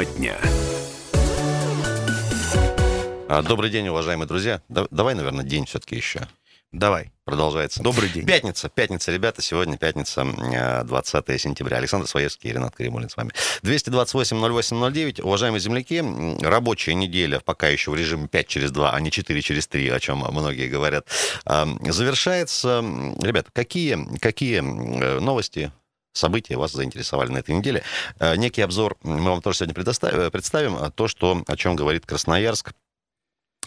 Тема дня. А, Добрый день, уважаемые друзья. Да- Давай, наверное, день все-таки еще Давай. продолжается. Добрый день. Пятница, пятница, ребята, сегодня пятница, э, 20 сентября. Александр Своевский и Ренат Каримулин с вами. 228-08-09. Уважаемые земляки, рабочая неделя пока еще в режиме 5 через 2, а не 4 через 3, о чем многие говорят, завершается. Ребята, какие, какие э, новости, события вас заинтересовали на этой неделе? Э, Некий обзор мы вам тоже сегодня предоставим, представим. а То, что, о чем говорит Красноярск,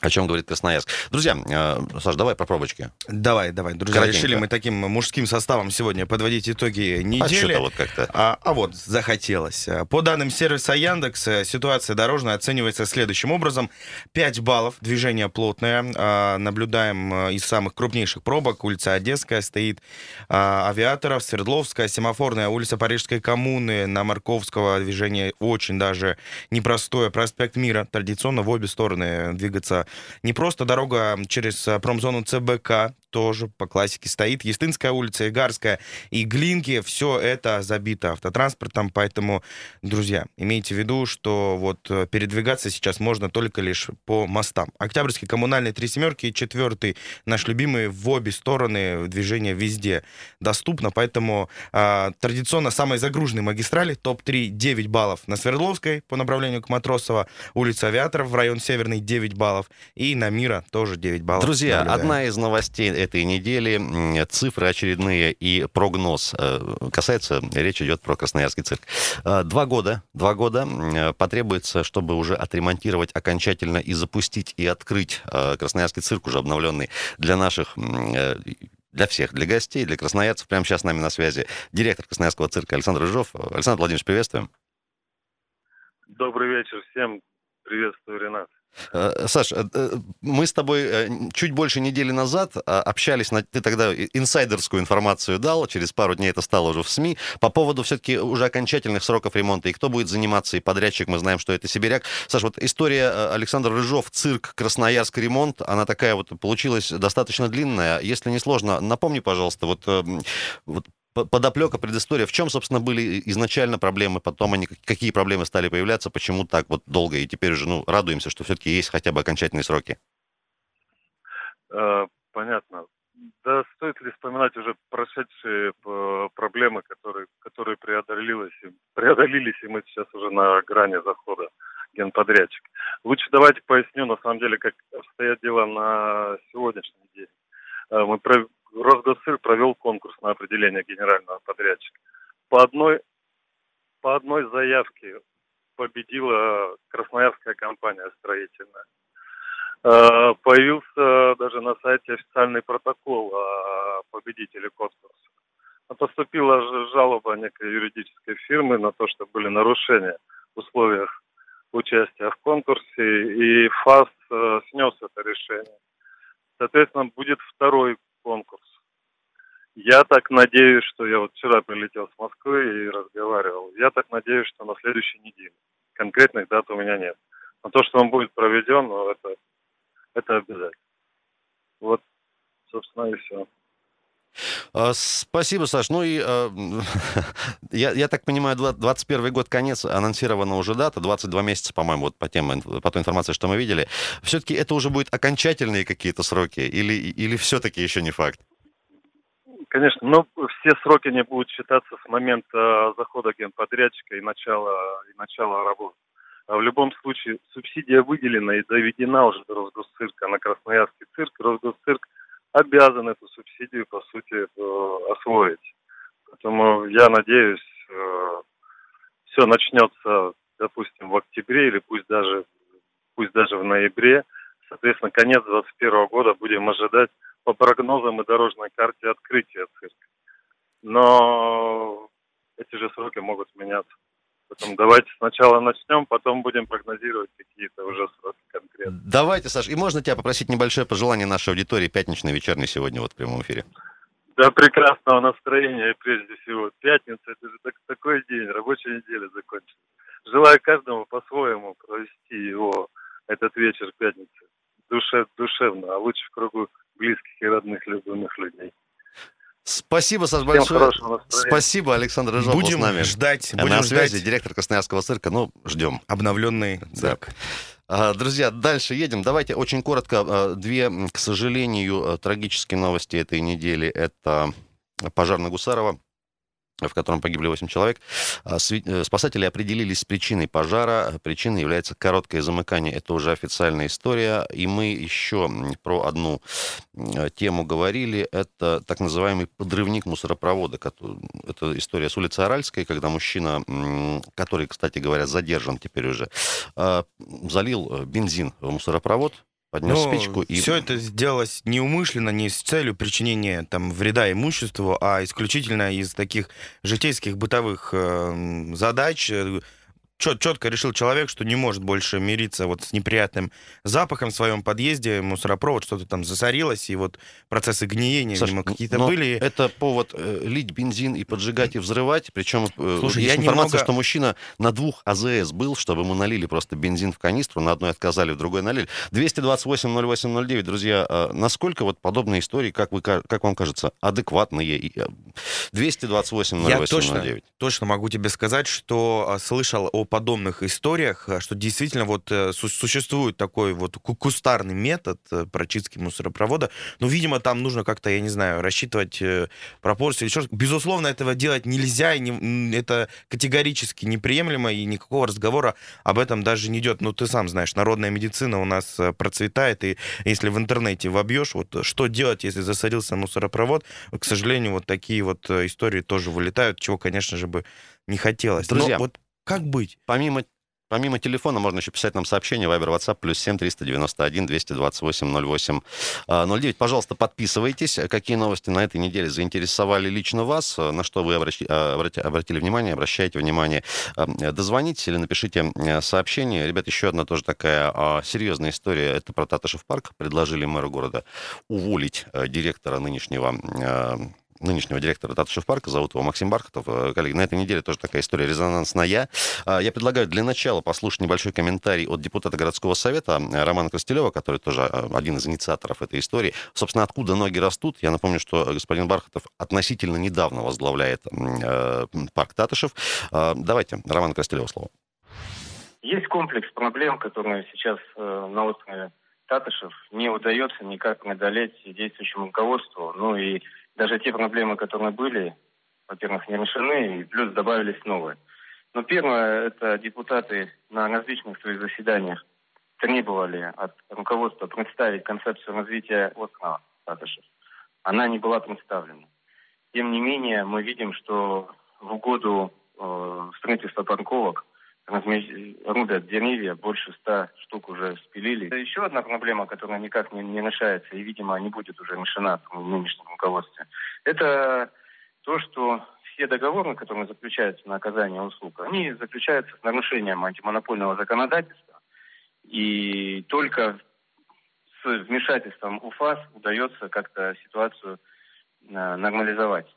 о чем говорит Красноярск. Друзья, э, Саш, давай про пробочки. Давай, давай, друзья. Коротенько. Решили мы таким мужским составом сегодня подводить итоги А недели. что-то вот как-то. А, а вот, захотелось. По данным сервиса Яндекс, э, ситуация дорожная оценивается следующим образом. 5 баллов, движение плотное. А, Наблюдаем э, из самых крупнейших пробок. Улица Одесская стоит, а, Авиаторов, Свердловская, Семафорная, улица Парижской коммуны, на Марковского движение очень даже непростое. Проспект Мира. Традиционно в обе стороны двигаться не просто. Дорога через э, промзону ЦБК тоже по классике стоит. Естинская улица, Игарская и Глинки. Все это забито автотранспортом, поэтому, друзья, имейте в виду, что вот э, передвигаться сейчас можно только лишь по мостам. Октябрьский коммунальный три семерки и четвертый наш любимый в обе стороны движение везде доступно, поэтому а, традиционно самые загруженные магистрали топ-3 9 баллов на Свердловской по направлению к Матросово, улица Авиаторов в район Северный 9 баллов и на Мира тоже 9 баллов. Друзья, одна из новостей этой недели, цифры очередные и прогноз. Э, Касается, речь идет про Красноярский цирк. Э, Два года, два года э, потребуется, чтобы уже отремонтировать окончательно и запустить и открыть Красноярский цирк, уже обновленный для наших для всех, для гостей, для красноярцев. Прямо сейчас с нами на связи директор Красноярского цирка Александр Рыжов. Александр Владимирович, приветствуем. Добрый вечер всем. Приветствую, Ренат. Э, Саш, э, э, мы с тобой чуть больше недели назад а, общались, на- ты тогда инсайдерскую информацию дал, через пару дней это стало уже в СМИ, по поводу все-таки уже окончательных сроков ремонта, и кто будет заниматься, и подрядчик, мы знаем, что это Сибиряк. Саш, вот история Александр Рыжов, цирк, Красноярск, ремонт, она такая вот получилась достаточно длинная. Если не сложно, напомни, пожалуйста, вот, э, м, вот подоплека, предыстория, в чем, собственно, были изначально проблемы, потом они, какие проблемы стали появляться, почему так вот долго, и теперь уже, ну, радуемся, что все-таки есть хотя бы окончательные сроки. Э, понятно. Да стоит ли вспоминать уже прошедшие э, проблемы, которые, которые преодолелись, преодолелись, и мы сейчас уже на грани захода генподрядчик. Лучше давайте поясню, на самом деле, как обстоят дела на сегодняшний день. Э, Мы Росгоссыр провел конкурс на определение генерального подрядчика. По одной, по одной заявке победила красноярская компания строительная. Э, Появился даже на сайте официальный протокол о победителе конкурса. Поступила жалоба некой юридической фирмы на то, что были нарушения в условиях участия в конкурсе, и ФАС э, снес это решение. Соответственно, будет второй конкурс. Я так надеюсь, что я вот вчера прилетел с Москвы и разговаривал. Я так надеюсь, что на следующей неделе. Конкретных дат у меня нет. Но то, что он будет проведен, ну, это, это обязательно. Вот, собственно, и все. А, Спасибо, Саш. Ну и э, я, я так понимаю, два- 21 год конец, анонсирована уже дата, 22 месяца, по-моему, вот по, тем, по той информации, что мы видели. Все-таки это уже будут окончательные какие-то сроки или, или все-таки еще не факт? Конечно, но все сроки не будут считаться с момента захода генподрядчика и начала, и начала работы. А в любом случае субсидия выделена и доведена уже до Росгосцирка на Красноярский цирк. Росгосцирк обязан эту субсидию, по сути, э, освоить. Поэтому я надеюсь, все начнется, допустим, в октябре или пусть даже, пусть даже в ноябре. Соответственно, конец 2021 года будем ожидать по прогнозам и дорожной карте открытия цирка. Но эти же сроки могут меняться. Поэтому давайте сначала начнем, потом будем прогнозировать какие-то уже сроки конкретно. Давайте, Саш, и можно тебя попросить небольшое пожелание нашей аудитории пятничной вечерней сегодня вот в прямом эфире? Да, прекрасного настроения и прежде всего. Пятница, это же так- такой день, рабочая неделя закончилась. Желаю каждому по-своему провести его, этот вечер пятницы, душе, душевно, а лучше в кругу близких и родных, любимых людей. Спасибо, Саш, большое. Спасибо, Александр Рыжов будем с нами. ждать. Будем На связи, ждать директор Красноярского цирка. Ну, ждем. обновленный Да. цирк. А, Друзья, дальше едем. Давайте очень коротко. а, Две, к сожалению, а, трагические новости этой недели. Это пожар на Гусарова, в котором погибли 8 человек. А, э, Спасатели определились с причиной пожара. Причиной является короткое замыкание. Это уже официальная история. И мы еще про одну м, тему говорили. Это так называемый подрывник мусоропровода. Это история с улицы Аральской, когда мужчина, который, кстати говоря, задержан теперь уже, а, залил э, бензин в мусоропровод, поднес Ну, спичку и... все это сделалось неумышленно, не с целью причинения там, вреда имуществу, а исключительно из таких житейских бытовых э, задач. Четко решил человек, что не может больше мириться вот с неприятным запахом в своем подъезде, мусоропровод, что-то там засорилось, и вот процессы гниения, Саш, видимо, какие-то были. Это повод э, лить бензин и поджигать и взрывать. Причем э, Слушай, есть я информация, немного- что мужчина на двух АЗС был, чтобы ему налили просто бензин в канистру, на одной отказали, в другой налили. 228-08-09, друзья, э, насколько вот подобные истории, как, вы, ка- как вам кажется, адекватные? И, э, 228-08-09. Я точно, точно могу тебе сказать, что а, слышал о подобных историях, а, что действительно вот э, су- существует такой вот ку- кустарный метод э, прочистки мусоропровода. Но, видимо, там нужно как-то, я не знаю, рассчитывать э, пропорции. или что. Безусловно, этого делать нельзя, и не- это категорически неприемлемо, и никакого разговора об этом даже не идет. Ну, ты сам знаешь, народная медицина у нас процветает, и если в интернете вобьешь, вот что делать, если засорился мусоропровод, к сожалению, вот такие вот истории тоже вылетают, чего, конечно же, бы не хотелось. Но Друзья, вот как быть? Помимо, помимо телефона можно еще писать нам сообщение Viber, WhatsApp, плюс 7 391 228 08 а, 09. Пожалуйста, подписывайтесь. Какие новости на этой неделе заинтересовали лично вас? А, На что вы обращи- а, обрати- обратили внимание? Обращайте внимание. А, Дозвонитесь или напишите э, сообщение. Ребят, еще одна тоже такая а, серьезная история. Это про Татышев парк. Предложили мэру города уволить директора нынешнего нынешнего директора Татышев парка, зовут его Максим Бархатов. Э, Коллеги, на этой неделе тоже такая история резонансная. А, Я предлагаю для начала послушать небольшой комментарий от депутата городского совета э, Романа Костелева, который тоже э, один из инициаторов этой истории. Собственно, откуда ноги растут? Я напомню, что господин Бархатов относительно недавно возглавляет э, парк Татышев. Давайте, Роман Костелев слово. Есть комплекс проблем, которые сейчас э, на острове Татышев не удается никак преодолеть действующему руководству. Ну и даже те проблемы, которые были, во-первых, не решены, и плюс добавились новые. Но первое, это депутаты на различных своих заседаниях требовали от руководства представить концепцию развития острова Татышев. Она не была представлена. Тем не менее, мы видим, что в угоду э, строительства парковок рубят деревья, больше ста штук уже спилили. Это еще одна проблема, которая никак не, не решается и, видимо, не будет уже решена в нынешнем руководстве. Это то, что все договоры, которые заключаются на оказание услуг, они заключаются с нарушением антимонопольного законодательства. И только с вмешательством УФАС удается как-то ситуацию э, нормализовать.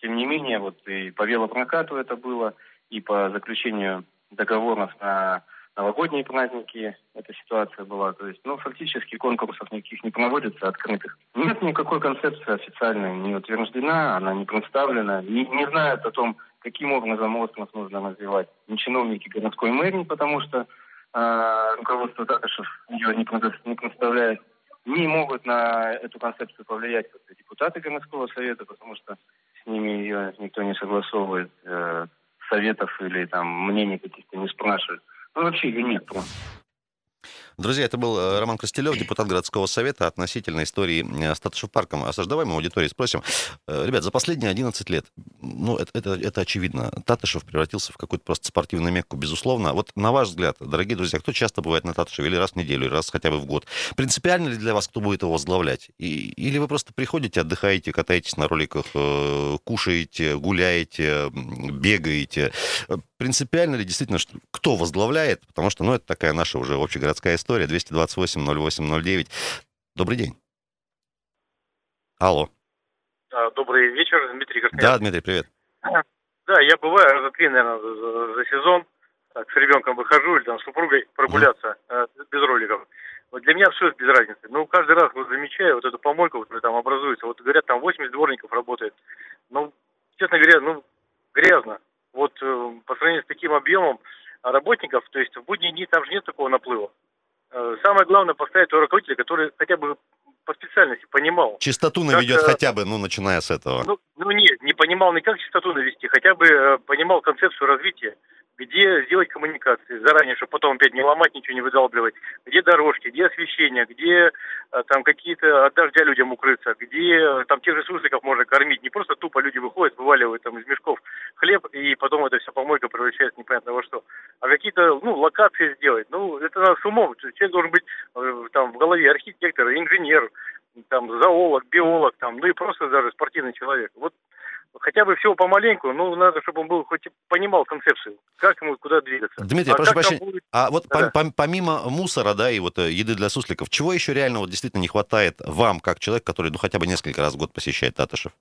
Тем не менее, вот и по велопрокату это было, и по заключению договоров на новогодние праздники эта ситуация была. То есть, ну, фактически конкурсов никаких не проводится, открытых. Нет никакой концепции официальной не утверждена, она не представлена. Не, не знают о том, каким образом остров нужно развивать. Ни чиновники городской мэрии, потому что э, руководство Татышев ее не, не представляет. Не могут на эту концепцию повлиять депутаты городского совета, потому что с ними ее никто не согласовывает, э, советов или там мнений каких-то не спрашивает. Ну, вообще ее нет просто. Друзья, это был э, Роман Костелев, депутат городского совета относительно истории э, с Татышев парком. Осаждаваемой аудитории спросим. Э, Ребят, за последние 11 лет, ну, это, это, это очевидно, Татышев превратился в какую-то просто спортивную мекку, безусловно. Вот на ваш взгляд, дорогие друзья, кто часто бывает на Татышеве, или раз в неделю, или раз хотя бы в год? Принципиально ли для вас, кто будет его возглавлять? И, или вы просто приходите, отдыхаете, катаетесь на роликах, кушаете, гуляете, бегаете? Принципиально ли действительно, что, кто возглавляет? Потому что, ну, это такая наша уже общегородская история. 228-08-09. Добрый день. Алло. А, Добрый вечер, Дмитрий Да, Красноярский. Дмитрий, привет. Да, я бываю раза три, наверное, за, за- за сезон. Так, с ребенком выхожу или там с супругой прогуляться э, без роликов. Вот для меня все без разницы. Ну, каждый раз вот замечаю вот эту помойку, которая там образуется. Вот говорят, там 80 дворников работает. Ну, честно говоря, ну, грязно. Вот э, по сравнению с таким объемом работников, то есть в будние дни там же нет такого наплыва. Э, самое главное поставить того руководителя, который хотя бы по специальности понимал. Чистоту наведет как, хотя бы, ну, начиная с этого. Ну, ну нет, не понимал не как чистоту навести, хотя бы э, понимал концепцию развития где сделать коммуникации заранее, чтобы потом опять не ломать, ничего не выдалбливать, где дорожки, где освещение, где э, там какие-то от дождя людям укрыться, где э, там тех же сусликов можно кормить. Не просто тупо люди выходят, вываливают там из мешков хлеб, и потом это все помойка превращается непонятно во что. А какие-то, ну, локации сделать. Ну, это надо с умом. Человек должен быть э, там в голове архитектор, инженер, там, зоолог, биолог, там, ну и просто даже спортивный человек. Вот хотя бы всего помаленьку, ну, надо, чтобы он был хоть понимал концепцию, как ему куда двигаться. Дмитрий, а прошу прощения, будет... а вот да. пом- помимо мусора, да, и вот э, еды для сусликов, чего еще реально вот действительно не хватает вам, как человек, который, ну, хотя бы несколько раз в год посещает Татышев?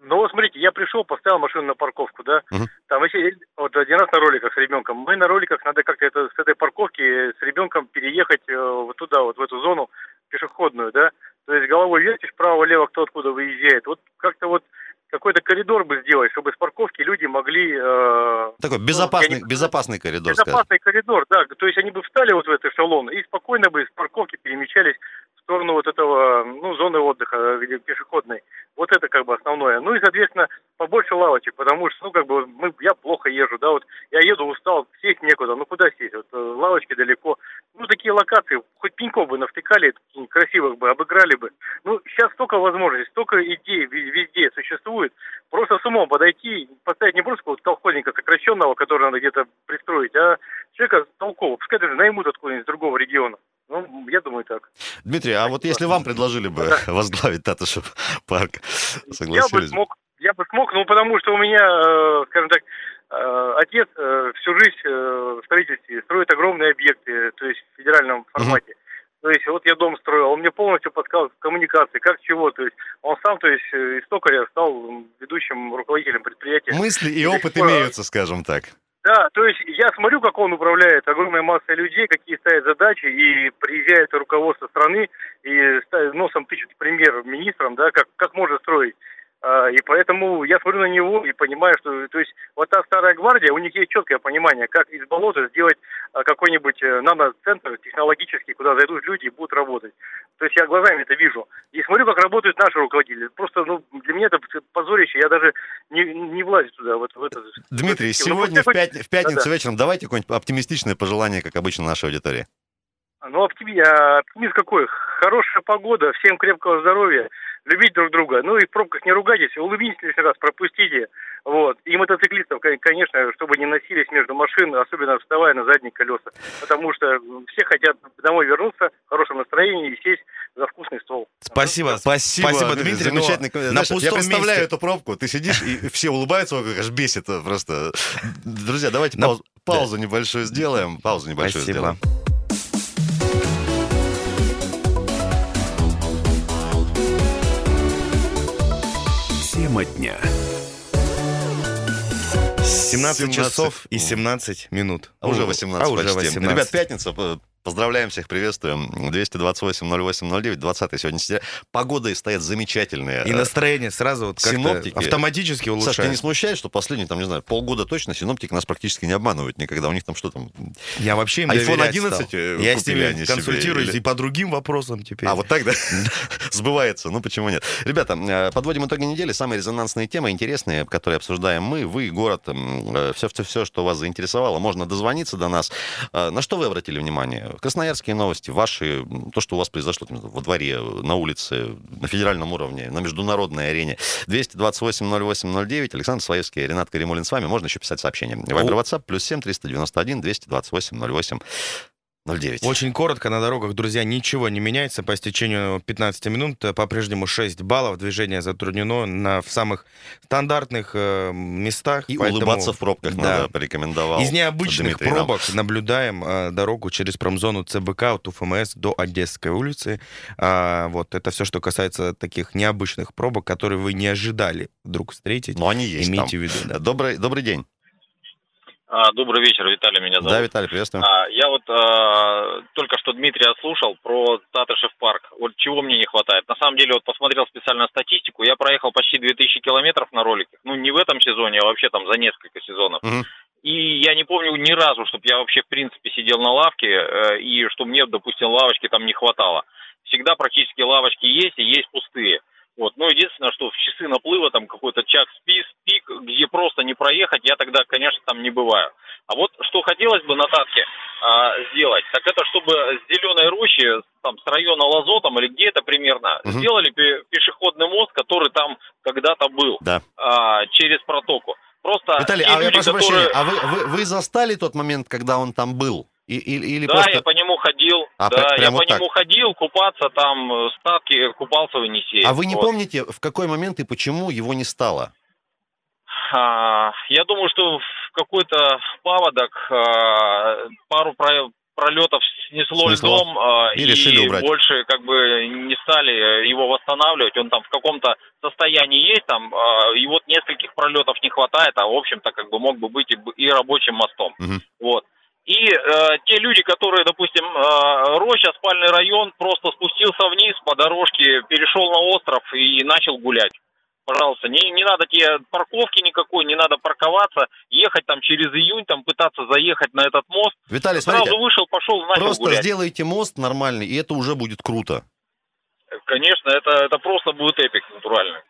Ну, вот смотрите, я пришел, поставил машину на парковку, да, угу. там, если, вот один раз на роликах с ребенком, мы на роликах надо как-то это, с этой парковки с ребенком переехать э, вот туда, вот в эту зону пешеходную, да, то есть головой вертишь вправо-лево, кто откуда выезжает, вот как-то вот какой-то коридор бы сделать, чтобы с парковки люди могли... Э, Такой безопасный, ну, не... безопасный коридор, Безопасный скажем. коридор, да. То есть они бы встали вот в этот эшелон и спокойно бы с парковки перемещались в сторону вот этого, ну, зоны отдыха, где пешеходной. Вот это как бы основное. Ну и, соответственно, побольше лавочек, потому что, ну, как бы, мы, я плохо езжу, да, вот я еду устал, сесть некуда, ну, куда сесть, вот э, лавочки далеко. Ну, такие локации, хоть пеньков бы навтыкали, красивых бы, обыграли бы. Ну, сейчас столько возможностей, столько идей везде существует. Просто с умом подойти, поставить не просто колхозника сокращенного, который надо где-то пристроить, а человека толкового. Пускай даже наймут откуда-нибудь из другого региона. Ну, я думаю, так. Дмитрий, а вот если вам предложили бы да. возглавить Татышев парк, согласились Я бы смог, я бы смог, ну, потому что у меня, э, скажем так, отец э, всю жизнь в строительстве строит огромные объекты, то есть в федеральном формате. Угу. То есть вот я дом строил, он мне полностью подсказывал коммуникации, как чего. То есть он сам, то есть из токаря стал ведущим руководителем предприятия. Мысли и опыт и имеются, скажем так. Да, то есть я смотрю, как он управляет огромной массой людей, какие ставят задачи, и приезжает руководство страны и носом тычет пример министрам, да, как, как можно строить. А, и поэтому я смотрю на него и понимаю, что то есть вот та старая гвардия, у них есть четкое понимание, как из болота сделать а, какой-нибудь э, наноцентр технологический, куда зайдут люди и будут работать. То есть я глазами это вижу. И смотрю, как работают наши руководители. Просто ну, для меня это позорище, я даже не, не влазю туда. Вот, в это, Дмитрий, вот, ну, сегодня в, пят... в пятницу да, вечером давайте какое-нибудь оптимистичное пожелание, как обычно, нашей аудитории. Ну, оптимизм, оптимизм какой? Хорошая погода, всем крепкого здоровья любить друг друга. Ну и в пробках не ругайтесь, улыбнитесь лишний раз, пропустите. Вот. И мотоциклистов, конечно, чтобы не носились между машин, особенно вставая на задние колеса. Потому что все хотят домой вернуться в хорошем настроении и сесть за вкусный стол. Спасибо, спасибо, спасибо Дмитрий. Замечательно. Знаешь, я представляю месте. эту пробку, ты сидишь, и все улыбаются, аж бесит просто. Друзья, давайте пауз, паузу небольшую сделаем. Паузу небольшую спасибо. сделаем. Тема дня. 17, 17 часов и 17 минут. А уже 18 а уже 18. Ребят, пятница, Поздравляем всех, приветствуем. 228-08-09, 20 сегодня сентября. Погода стоят замечательные. И настроение сразу вот синоптики автоматически улучшает. Саша, тебя не смущает, что последние, там, не знаю, полгода точно синоптики нас практически не обманывают никогда. У них там что там? Я вообще им iPhone 11 стал. Я с ними консультируюсь себе, и по другим вопросам теперь. А, вот так, да? Сбывается. Ну, почему нет? Ребята, э, подводим итоги недели. Самые резонансные темы, интересные, которые обсуждаем мы, вы, город, все-все-все, э, что вас заинтересовало. Можно дозвониться до нас. Э, на что вы обратили внимание? Красноярские новости, ваши, то, что у вас произошло во дворе, на улице, на федеральном уровне, на международной арене. 228-08-09, Александр Своевский, Ренат Каримулин с вами. Можно еще писать сообщение. Вайбер, WhatsApp, плюс 7 391 228 08 09. Очень коротко на дорогах, друзья, ничего не меняется. По истечению 15 минут по-прежнему 6 баллов. Движение затруднено на, в самых стандартных э, местах. И поэтому, улыбаться в пробках да. надо, порекомендовал Из необычных Дмитрий пробок нам. наблюдаем э, дорогу через промзону ЦБК от УФМС до Одесской улицы. А, вот это все, что касается таких необычных пробок, которые вы не ожидали вдруг встретить. Но они есть Имейте там. в виду. Да. Добрый, добрый день. А, добрый вечер, Виталий меня зовут. Да, Виталий, приветствую. А, я вот э, только что Дмитрия слушал про Татышев парк. Вот чего мне не хватает. На самом деле, вот посмотрел специально статистику. Я проехал почти 2000 километров на роликах. Ну, не в этом сезоне, а вообще там за несколько сезонов. Мгм. И я не помню ни разу, чтобы я вообще, в принципе, сидел на лавке, э, и что мне, допустим, лавочки там не хватало. Всегда практически лавочки есть, и есть пустые. Вот. Но единственное, что в часы наплыва там какой-то чак спис, пик, где просто не проехать, я тогда, конечно, там не бываю. А вот что хотелось бы на Татке а, сделать, так это чтобы с зеленой рощи, там, с района Лазо, там, или где это примерно, Мгм. сделали пе- пешеходный мост, который там когда-то был, Да. а, через протоку. Просто Виталий, а я люди, прошу которые- прощения, а вы, вы, вы застали тот момент, когда он там был? И, и- или Да, просто... я по нему ходил. А, да, я прям по вот так? нему ходил, купаться там, э, статки, купался в Енисее. А вы не Вот. помните, в какой момент и почему его не стало? А, я думаю, что в какой-то паводок а, пару про- пролетов снесло, Снесло. льдом, а, И решили убрать. больше как бы не стали его восстанавливать. Он там в каком-то состоянии есть, там, и вот нескольких пролетов не хватает, а в общем-то как бы мог бы быть и, и рабочим мостом. Мгм. Вот. И э, те люди, которые, допустим, э, Роща, спальный район, просто спустился вниз по дорожке, перешел на остров и начал гулять. Пожалуйста, не, не надо тебе парковки никакой, не надо парковаться, ехать там через июнь, там пытаться заехать на этот мост. Виталий, Сразу смотрите, вышел, пошел, начал просто гулять. сделайте мост нормальный, и это уже будет круто. Конечно, это, это просто будет эпик натуральный.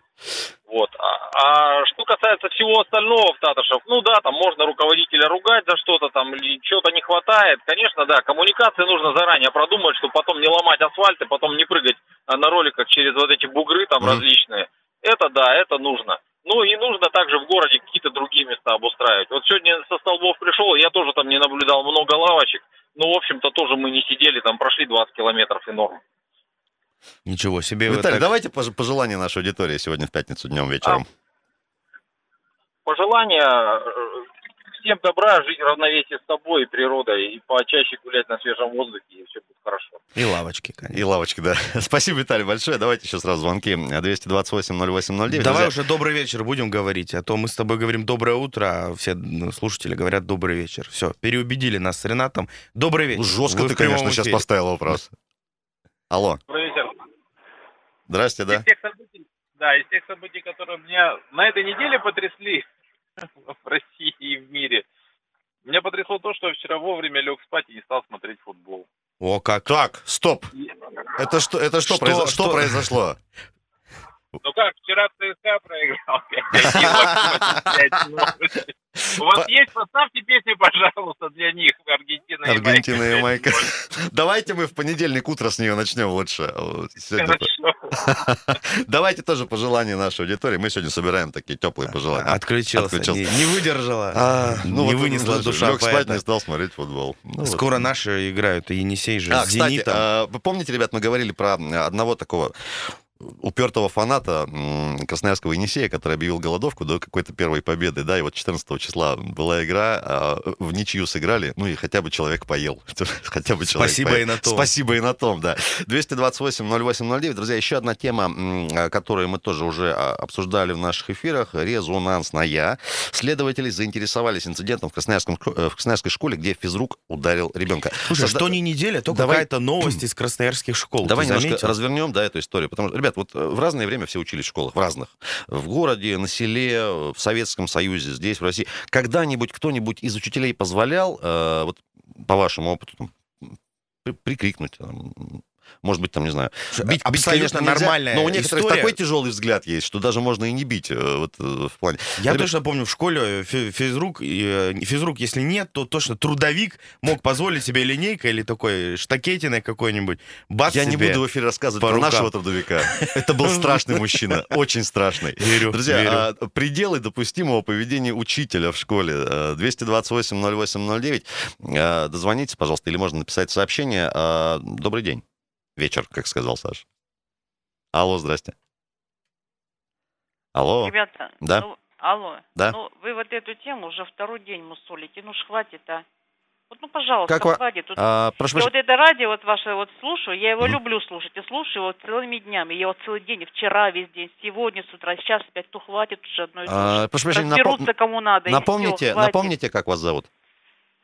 Вот. А, а что касается всего остального в Татышев, ну да, там можно руководителя ругать за что-то там, или чего-то не хватает. Конечно, да, коммуникации нужно заранее продумать, чтобы потом не ломать асфальт и потом не прыгать на роликах через вот эти бугры там Мгм. различные. Это да, это нужно. Ну и нужно также в городе какие-то другие места обустраивать. Вот сегодня со столбов пришел, я тоже там не наблюдал много лавочек. Ну, в общем-то, тоже мы не сидели, там прошли 20 километров и норм. Ничего себе. Виталий, так- давайте пож- пожелания нашей аудитории сегодня в пятницу днем вечером. пожелания э, всем добра, жить в равновесии с собой и природой, и почаще гулять на свежем воздухе, и все будет хорошо. И лавочки, конечно. И лавочки, да. Спасибо, Виталий, большое. Давайте еще сразу звонки. 228-08-09. Давай Друзья, уже добрый вечер будем говорить, а то мы с тобой говорим доброе утро, а все слушатели говорят добрый вечер. Все, переубедили нас с Ренатом. Добрый вечер. ну, жестко Вы ты, конечно, сейчас эфире. поставил вопрос. Алло, Добрый вечер. здрасте, да? Из тех событий, да, из тех событий, которые меня на этой неделе потрясли в России и в мире, меня потрясло то, что я вчера вовремя лег спать и не стал смотреть футбол. О, как. Так, стоп. Это что, это что, Что- произо- что- что произошло? Ну как, вчера ЦСКА проиграл 5-1. У вас есть, поставьте песни, пожалуйста, для них, Аргентина и Майка. Аргентина и Майка. Давайте мы в понедельник утро с нее начнем лучше. Вот. Давайте тоже пожелания нашей аудитории. Мы сегодня собираем такие теплые пожелания. Отключился. Отключился. Не, не выдержала. А, ну не вот, вынесла душа лег спать, не стал смотреть футбол. Ну, вот. Скоро наши играют, и Енисей же А, с кстати, Зенитом. а, вы помните, ребят, мы говорили про одного такого упертого фаната Красноярского Енисея, который объявил голодовку до какой-то первой победы, да, и вот 14 числа была игра, а, в ничью сыграли, ну и хотя бы человек поел, хотя бы человек Спасибо поел. и на том. Спасибо и на том, да. 228-08-09, друзья, еще одна тема, а, которую мы тоже уже а, обсуждали в наших эфирах, резонансная. Следователи заинтересовались инцидентом в, Красноярском, э, в Красноярской школе, где физрук ударил ребенка. Слушай, Созда- что не неделя, то Давай- какая-то новость из красноярских школ. Давай немножко заметил? развернем, да, эту историю. Потому что, ребят, вот э, в разное время все учились в школах, в разных. В городе, на селе, э, в Советском Союзе, здесь, в России. Когда-нибудь кто-нибудь из учителей позволял, э, вот по вашему опыту, там, при- прикрикнуть, там, может быть, там, не знаю, бить, Абсолютно бить, конечно, нельзя, нормальная но у некоторых история. такой тяжелый взгляд есть, что даже можно и не бить э, вот, э, в плане. Я Ребят, точно помню, в школе фи- физрук, э, физрук, если нет, то точно трудовик мог позволить себе линейка или такой штакетиной какой-нибудь. Бац Я не буду в эфире рассказывать про рукам. нашего трудовика. Это был страшный мужчина, очень страшный. Верю, Друзья, верю. а, пределы допустимого поведения учителя в школе. э, 228-08-09. Э, Дозвонитесь, пожалуйста, или можно написать сообщение. Э, Добрый день. Вечер, как сказал Саша. Алло, здрасте. Алло. Ребята, Да. ну, алло. Да. Ну, вы вот эту тему уже второй день мусолите. Ну ж хватит, а. Вот, ну, пожалуйста, Как ва- хватит. Вот А, прошу я вот это радио вот ваше вот слушаю, я его Мгм. люблю слушать, и слушаю его целыми днями. Я вот целый день, вчера весь день, сегодня с утра, сейчас опять, ну хватит уже одно и то А, прошу прощения, напом- кому надо, Напомните, хватит. напомните, как вас зовут.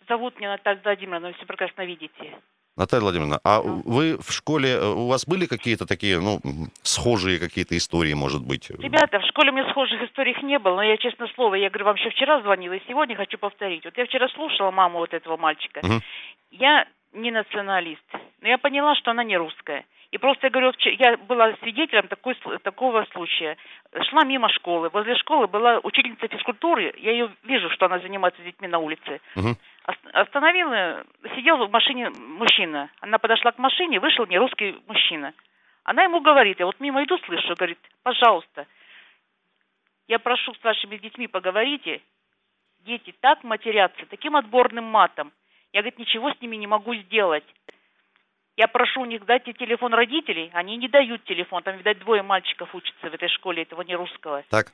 Зовут меня Наталья Владимировна, вы все прекрасно видите. Наталья Владимировна, а вы в школе, э, у вас были какие-то такие, ну, схожие какие-то истории, может быть? Ребята, в школе у меня схожих историй не было, но я, честно слово, я говорю, вам еще вчера звонила, и сегодня хочу повторить. Вот я вчера слушала маму вот этого мальчика. Мгм. Я не националист, но я поняла, что она не русская. И просто я говорю, я была свидетелем такой, такого случая. Шла мимо школы. Возле школы была учительница физкультуры. Я ее вижу, что она занимается с детьми на улице. Мгм. Ос- Остановила, сидел в машине мужчина. Она подошла к машине, вышел нерусский мужчина. Она ему говорит, я вот мимо иду, слышу, говорит, пожалуйста, я прошу с вашими детьми поговорите. Дети так матерятся, таким отборным матом. Я, говорит, ничего с ними не могу сделать. Я прошу у них дать телефон родителей, они не дают телефон. Там, видать, двое мальчиков учатся в этой школе, этого не русского. Так,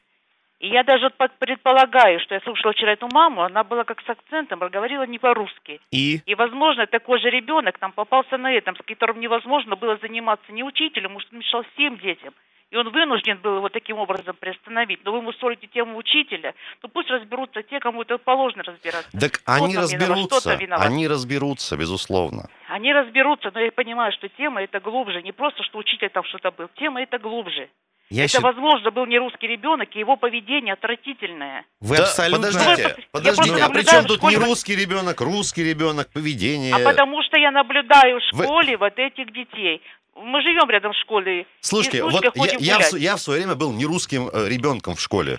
И я даже предполагаю, что я слушала вчера эту маму, она была как с акцентом, говорила не по-русски. И И, возможно, такой же ребенок там попался на этом, с которым невозможно было заниматься не учителем, может, он мешал всем детям. И он вынужден был его таким образом приостановить. Но вы ему ссорите тему учителя, то пусть разберутся те, кому это положено разбираться. так Кто они разберутся, виноват. они разберутся, безусловно. Они разберутся, но я понимаю, что тема это глубже. Не просто, что учитель там что-то был. Тема это глубже. Я это, счит- возможно, был не русский ребенок, и его поведение отвратительное. Вы Да, абсолютно... Подождите, Я просто подождите, а при чем тут школе- не русский ребенок, русский ребенок, поведение? А потому что я наблюдаю в Вы- школе вот этих детей. Мы живем рядом с школой. Слушайте, вот я, я, в, я в свое время был не русским э, ребенком в школе.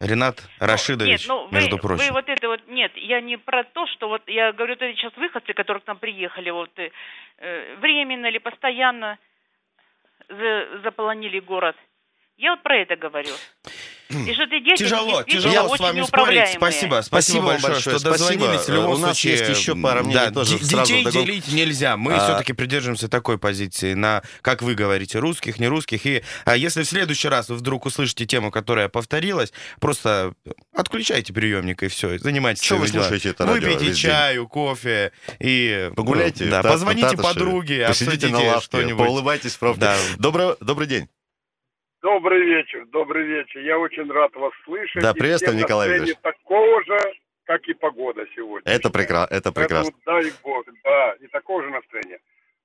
Ренат Рашидович, Нет, ну вы, между прочим. вы вот это вот, нет, я не про то, что вот, я говорю, это сейчас выходцы, которые к нам приехали, вот, э, э, временно или постоянно заполонили город. Я вот про это говорю. И что эти дети Тяжело, тяжело с очень вами спорить. Спасибо, спасибо, Спасибо вам большое, большое, что дозвонились. В любом У нас случае, есть еще пара мнений да, тоже д- сразу детей вдогонку. делить нельзя. Мы А. все-таки придерживаемся такой позиции на, как вы говорите, русских, не русских. И а, если в следующий раз вы вдруг услышите тему, которая повторилась, просто отключайте приемник и все, занимайтесь Чё вы слушаете это радио Выпейте весь день? чаю, кофе и Погуляйте, Да, та- позвоните Татышеве, подруге, посидите на обсудите лавке, что-нибудь. поулыбайтесь в пробке. Да. Добрый день. Добрый вечер, добрый вечер. Я очень рад вас слышать. Да, приветствую, Николай настроение Викторович. такого же, как и погода сегодня. Это, прекра... это прекрасно. Поэтому дай бог, да, и такого же настроения.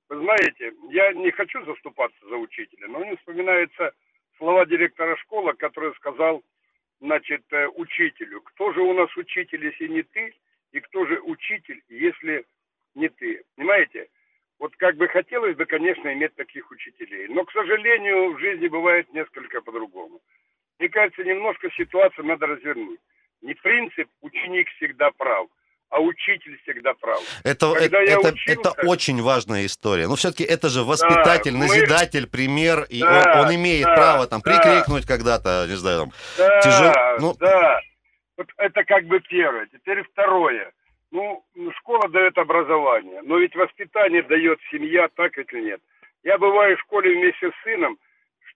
Вы знаете, я не хочу заступаться за учителя, но мне вспоминаются слова директора школы, который сказал, значит, э, учителю, кто же у нас учитель, если не ты, и кто же учитель, если не ты. Понимаете? Вот как бы хотелось бы, конечно, иметь таких учителей. Но, к сожалению, в жизни бывает несколько по-другому. Мне кажется, немножко ситуацию надо развернуть. Не принцип «ученик всегда прав», а учитель всегда прав. Это, Когда это, учился- это очень важная история. Но все-таки это же воспитатель, мы- назидатель, пример, и Да, он, он имеет да, право там да. прикрикнуть когда-то, не знаю, там, Да, Тяжел- ну- да. Вот это как бы первое. Теперь второе. Ну, школа дает образование, но ведь воспитание дает семья, так или нет. Я бываю в школе вместе с сыном,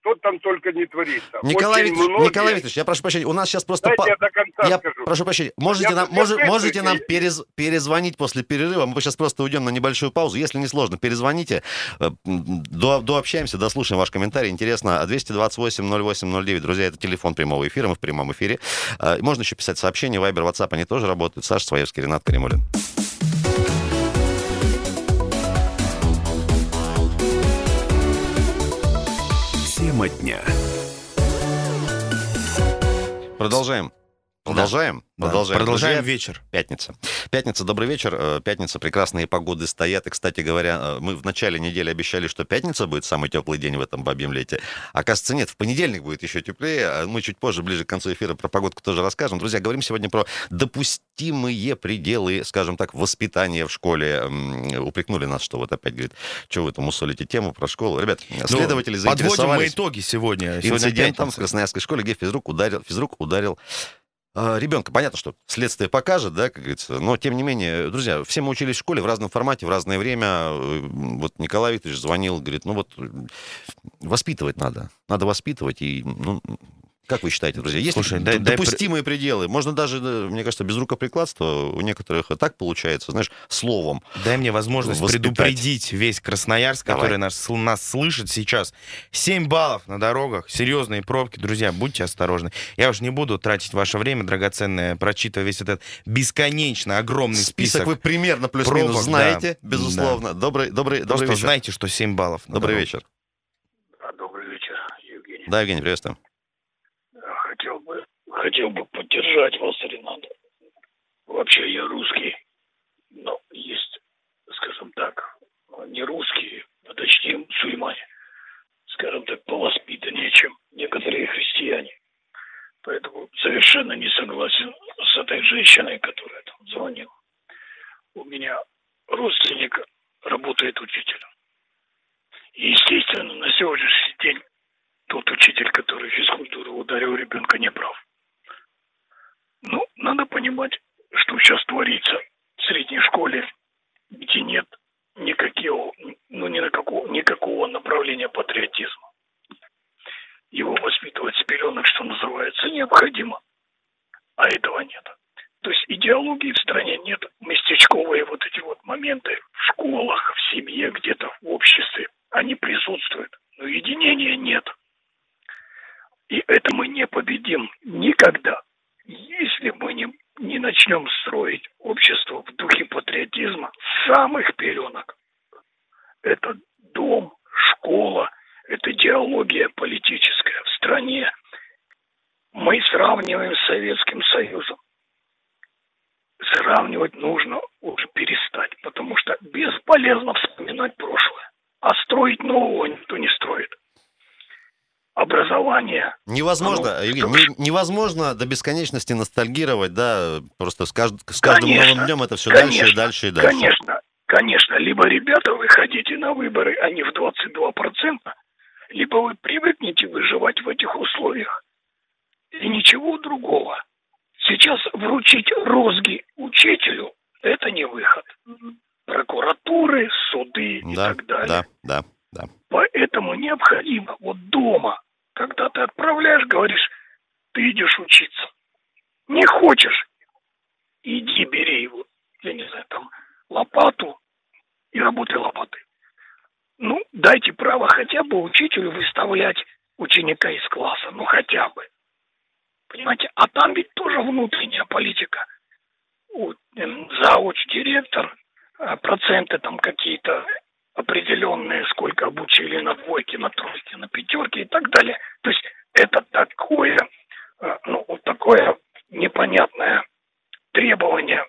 что там только не творится. Николай, Очень многие- Николай Викторович, я прошу прощения, у нас сейчас просто... Дайте па- я до конца Я скажу. прошу прощения, можете, Я нам, опять можете нам перез- перезвонить после перерыва? Мы сейчас просто уйдем на небольшую паузу. Если не сложно, перезвоните. Э, До, дообщаемся, дослушаем ваш комментарий. Интересно, 228-08-09, друзья, это телефон прямого эфира, мы в прямом эфире. Э, Можно еще писать сообщения, Вайбер, WhatsApp, они тоже работают. Саша Своевский, Ренат Каримулин. Тема дня. Продолжаем. Продолжаем? Да, Продолжаем. Продолжаем Друзья, вечер. Пятница. Пятница, добрый вечер. Э, Пятница, прекрасные погоды стоят. И, кстати говоря, э, мы в начале недели обещали, что пятница будет самый теплый день в этом бабьем лете. Оказывается, нет, в понедельник будет еще теплее. А Мы чуть позже, ближе к концу эфира, про погодку тоже расскажем. Друзья, говорим сегодня про допустимые пределы, скажем так, воспитания в школе. Упрекнули нас, что вот опять, говорит, что вы там усолите тему про школу. Ребят, следователи Ну, Подводим мы заинтересовались итоги сегодня. Сегодня инцидентом в. Красноярской школе, где физрук ударил, физрук ударил э, ребенка. Понятно, что следствие покажет, да, как говорится, но тем не менее, друзья, все мы учились в школе в разном формате, в разное время. Э, Вот Николай Викторович звонил, говорит, ну вот э, воспитывать надо, надо воспитывать, и ну, Как вы считаете, друзья, есть Слушай, ли дай- д- дай допустимые пределы? Можно даже, э, мне кажется, без рукоприкладства у некоторых и так получается, знаешь, словом. Дай мне возможность Воспитать. предупредить весь Красноярск, Давай. который нас, нас слышит сейчас. 7 баллов на дорогах, серьезные пробки. Друзья, будьте осторожны. Я уж не буду тратить ваше время драгоценное, прочитывая весь этот бесконечно огромный Список, список. вы примерно плюс-минус знаете, да. безусловно. Добрый, добрый, добрый Просто вечер. знайте, что 7 баллов. на Добрый дорогах. вечер. А, Добрый вечер, Евгений. Да, Евгений, приветствую. Хотел бы, поддержать вас, Ренат. Вообще я русский, но есть, скажем так, не русские, а точнее мусульмане, скажем так, повоспитаннее, чем некоторые христиане. Поэтому совершенно не согласен с этой женщиной, которая там звонила. У меня родственник работает учителем. И, естественно, на сегодняшний день тот учитель, который физкультуру ударил ребенка, не прав. Ну, надо понимать, что сейчас творится в средней школе, где нет никакого, ну, ни на какого, никакого направления патриотизма. Его воспитывать с пеленок, что называется, необходимо. А этого нет. То есть идеологии в стране нет. Местечковые вот эти вот моменты в школах, в семье, где-то в обществе, они присутствуют. Но единения нет. И это мы не победим никогда, если мы не, не начнем строить общество в духе патриотизма с самых пеленок. Это дом, школа, это идеология политическая в стране. Мы сравниваем с Советским Союзом. Сравнивать нужно уже перестать, потому что бесполезно вспоминать прошлое. А строить нового никто не строит. Образование Невозможно, Оно- Евгений, не- невозможно до бесконечности ностальгировать, да, просто с, кажд- с каждым Конечно, новым днем это все дальше и конечно, дальше и дальше. Конечно, конечно. Либо, ребята, вы хотите на выборы, а не в 22%, либо вы привыкнете выживать в этих условиях. И ничего другого. Сейчас вручить розги учителю – это не выход. Прокуратуры, суды и Да, так далее. да, да, да. Поэтому необходимо вот дома, когда ты отправляешь, говоришь, ты идешь учиться. Не хочешь, иди бери его, я не знаю, там, лопату и работай лопатой. Ну, дайте право хотя бы учителю выставлять ученика из класса, ну хотя бы. Понимаете, а там ведь тоже внутренняя политика. Зауч, директор, а, проценты там какие-то определенные, сколько обучили на двойке, на тройке, на пятерке и так далее. То есть это такое, э, ну, вот такое непонятное требование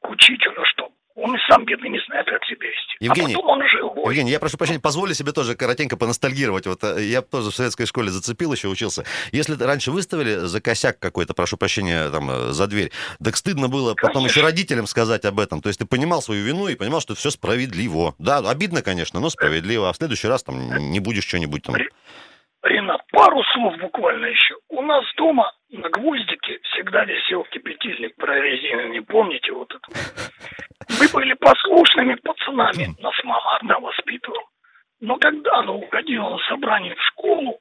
к учителю, что он и сам, бедный, не знает, как себя вести. Евгений, а потом он уволит. Евгений, я прошу прощения, позволю себе тоже коротенько поностальгировать. Вот э, я тоже в советской школе зацепил, еще учился. Если раньше выставили за косяк какой-то, прошу прощения, там, э, за дверь, так стыдно было потом Конечно. еще родителям сказать об этом. То есть ты понимал свою вину и понимал, что все справедливо. Да, обидно, конечно, но справедливо. А в следующий раз там не будешь что-нибудь там... Ренат, пару слов буквально еще. У нас дома всегда висел кипятильник прорезиненный, помните вот это? Мы были послушными пацанами, нас мама одна воспитывала. Но когда она уходила на собрание в школу,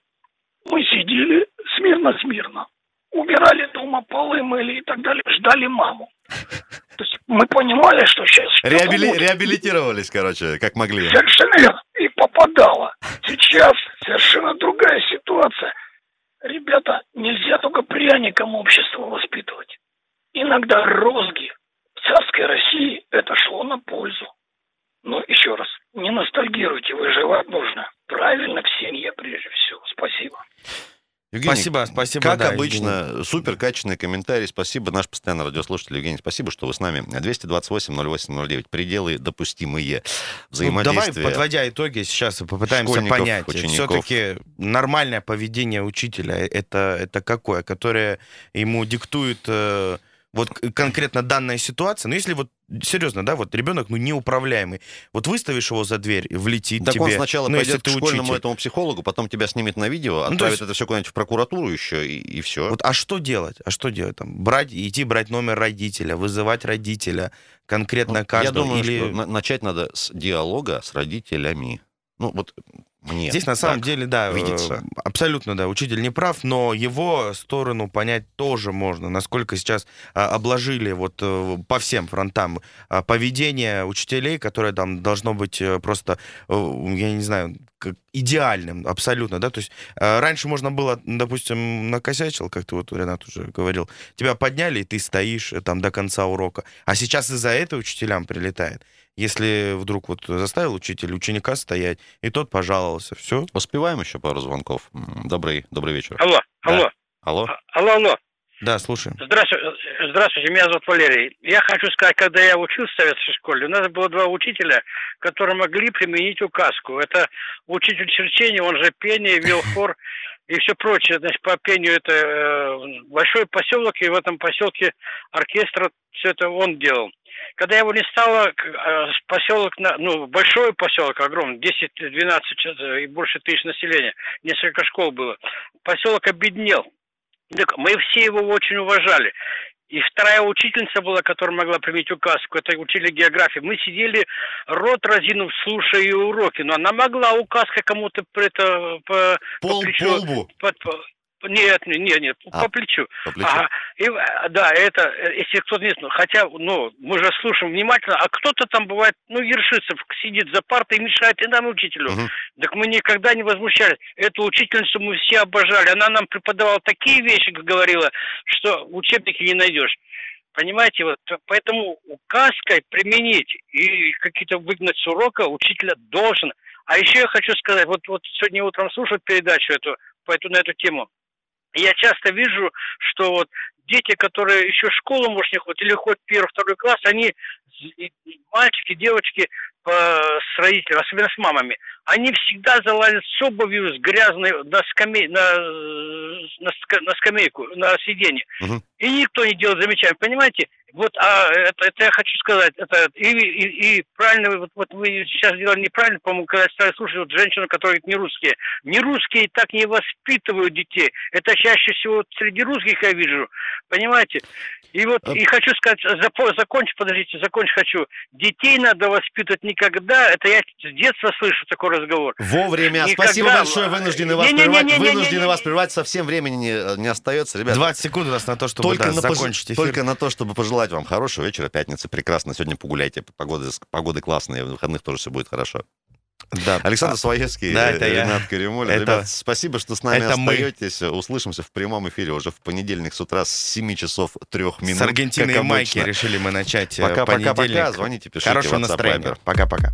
мы сидели смирно-смирно, убирали дома полы, мыли и так далее, ждали маму. То есть мы понимали, что сейчас Реабили- будет. Реабилитировались, короче, как могли. Совершенно верно. И попадала. Сейчас совершенно другая ситуация. Ребята, нельзя только пряником общество воспитывать. Иногда розги в царской России это шло на пользу. Но еще раз, не ностальгируйте, выживать нужно. Правильно в семье прежде всего. Спасибо. Евгений, Спасибо, спасибо. Как да, обычно, Евгений. супер качественный комментарий. Спасибо, наш постоянный радиослушатель Евгений. Спасибо, что вы с нами. 228-08-09. Пределы допустимые Ну, давай, взаимодействия. подводя итоги, сейчас попытаемся Школьников, понять. учеников. Все-таки нормальное поведение учителя это, это какое? Которое ему диктует э, вот конкретно данная ситуация. Но если вот серьезно, да, вот ребенок, ну, неуправляемый. Вот выставишь его за дверь, влетит Так тебе. он сначала ну, если пойдет к ты школьному учитель. этому психологу, потом тебя снимет на видео, Ну, отправит есть- это все куда-нибудь в прокуратуру еще, и, и все. Вот, а что делать? А что делать? Там, брать, идти брать номер родителя, вызывать родителя, конкретно Ну, Я каждого. думаю, или... что на- начать надо с диалога с родителями. Ну, вот мне. Здесь на самом деле, да, э, видится. абсолютно, да, учитель не прав, но его сторону понять тоже можно, насколько сейчас а, обложили вот э, по всем фронтам а, поведение учителей, которое там должно быть э, просто, я не знаю, идеальным абсолютно, да, то есть э, раньше можно было, допустим, накосячил, как ты вот, Ренат, уже говорил, тебя подняли, и ты стоишь э, там до конца урока, а сейчас из-за этого учителям прилетает. Если вдруг вот заставил учитель ученика стоять, и тот пожаловался, все. Успеваем еще пару звонков. Добрый, добрый вечер. Алло, алло, Алло? а- алло, алло. Да, слушаем. Здравствуйте, здравствуйте, меня зовут Валерий. Я хочу сказать, когда я учился в советской школе, у нас было два учителя, которые могли применить указку. Это учитель черчения, он же пение, вел хор и все прочее. Значит, по пению это э, большой поселок, и в этом поселке оркестр, все это он делал. Когда его не стало, к- э, поселок, ну, большой поселок, огромный, 10-12 и больше тысяч населения, несколько школ было, поселок обеднел. Так мы все его очень уважали. И вторая учительница была, которая могла применить указку, это учили географию. Мы сидели рот разинув, слушая ее уроки, но она могла указкой кому-то это, по, Пол, по плечу... по лбу. под- по- нет, нет, нет, А, по плечу. по плечу. Ага. И, э, да, это, если кто-то не знает, хотя, ну, мы же слушаем внимательно, а кто-то там бывает, ну, Ершицев сидит за партой и мешает и нам, учителю. Мгм. Так мы никогда не возмущались. Эту учительницу мы все обожали. Она нам преподавала такие вещи, как говорила, что в учебнике не найдешь. Понимаете, вот поэтому указкой применить и какие-то выгнать с урока учителя должен. А еще я хочу сказать, вот, вот сегодня утром слушал передачу эту, по эту, на эту тему. Я часто вижу, что вот дети, которые еще школу, может, не ходят, или ходят в первый, второй класс, они, мальчики, девочки, с родителями, особенно с мамами, они всегда залазят с обувью, с грязной на, скамей, на, на, на скамейку, на сиденье. Мгм. И никто не делает замечаний, понимаете? Вот, а это, это я хочу сказать, это и, и, и правильно, вот, вот вы сейчас сделали неправильно, по-моему, когда стали слушать вот женщину, которая говорит не русские. Не русские так не воспитывают детей. Это чаще всего вот среди русских я вижу, понимаете? И вот, А- и хочу сказать, закончить, подождите, закончить хочу. Детей надо воспитывать никогда, это я с детства слышу такой разговор. Вовремя. Никогда. Спасибо большое. Вынуждены вас Не-не-не-не-не-не-не. прервать. Вынуждены вас прервать. Совсем времени не, не остается, ребят. 20 секунд у нас на то, чтобы Только, да, на пож- закончить эфир. только на то, чтобы пожелать вам хорошего вечера, пятницы. Прекрасно. Сегодня погуляйте. Погода, погоды классные. В выходных тоже все будет хорошо. Да. Александр А, Своевский, да, э, это я. Ренат Каримулин. Это- Ребят, спасибо, что с нами это мы. остаетесь. Услышимся в прямом эфире уже в понедельник с утра с 7 часов 3 минут. С Аргентины и Майки решили мы начать э, Пока, пока, понедельник. пока. Звоните, пишите. Хорошего настроения. Пока-пока.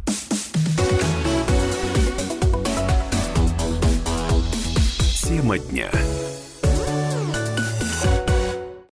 Тема дня.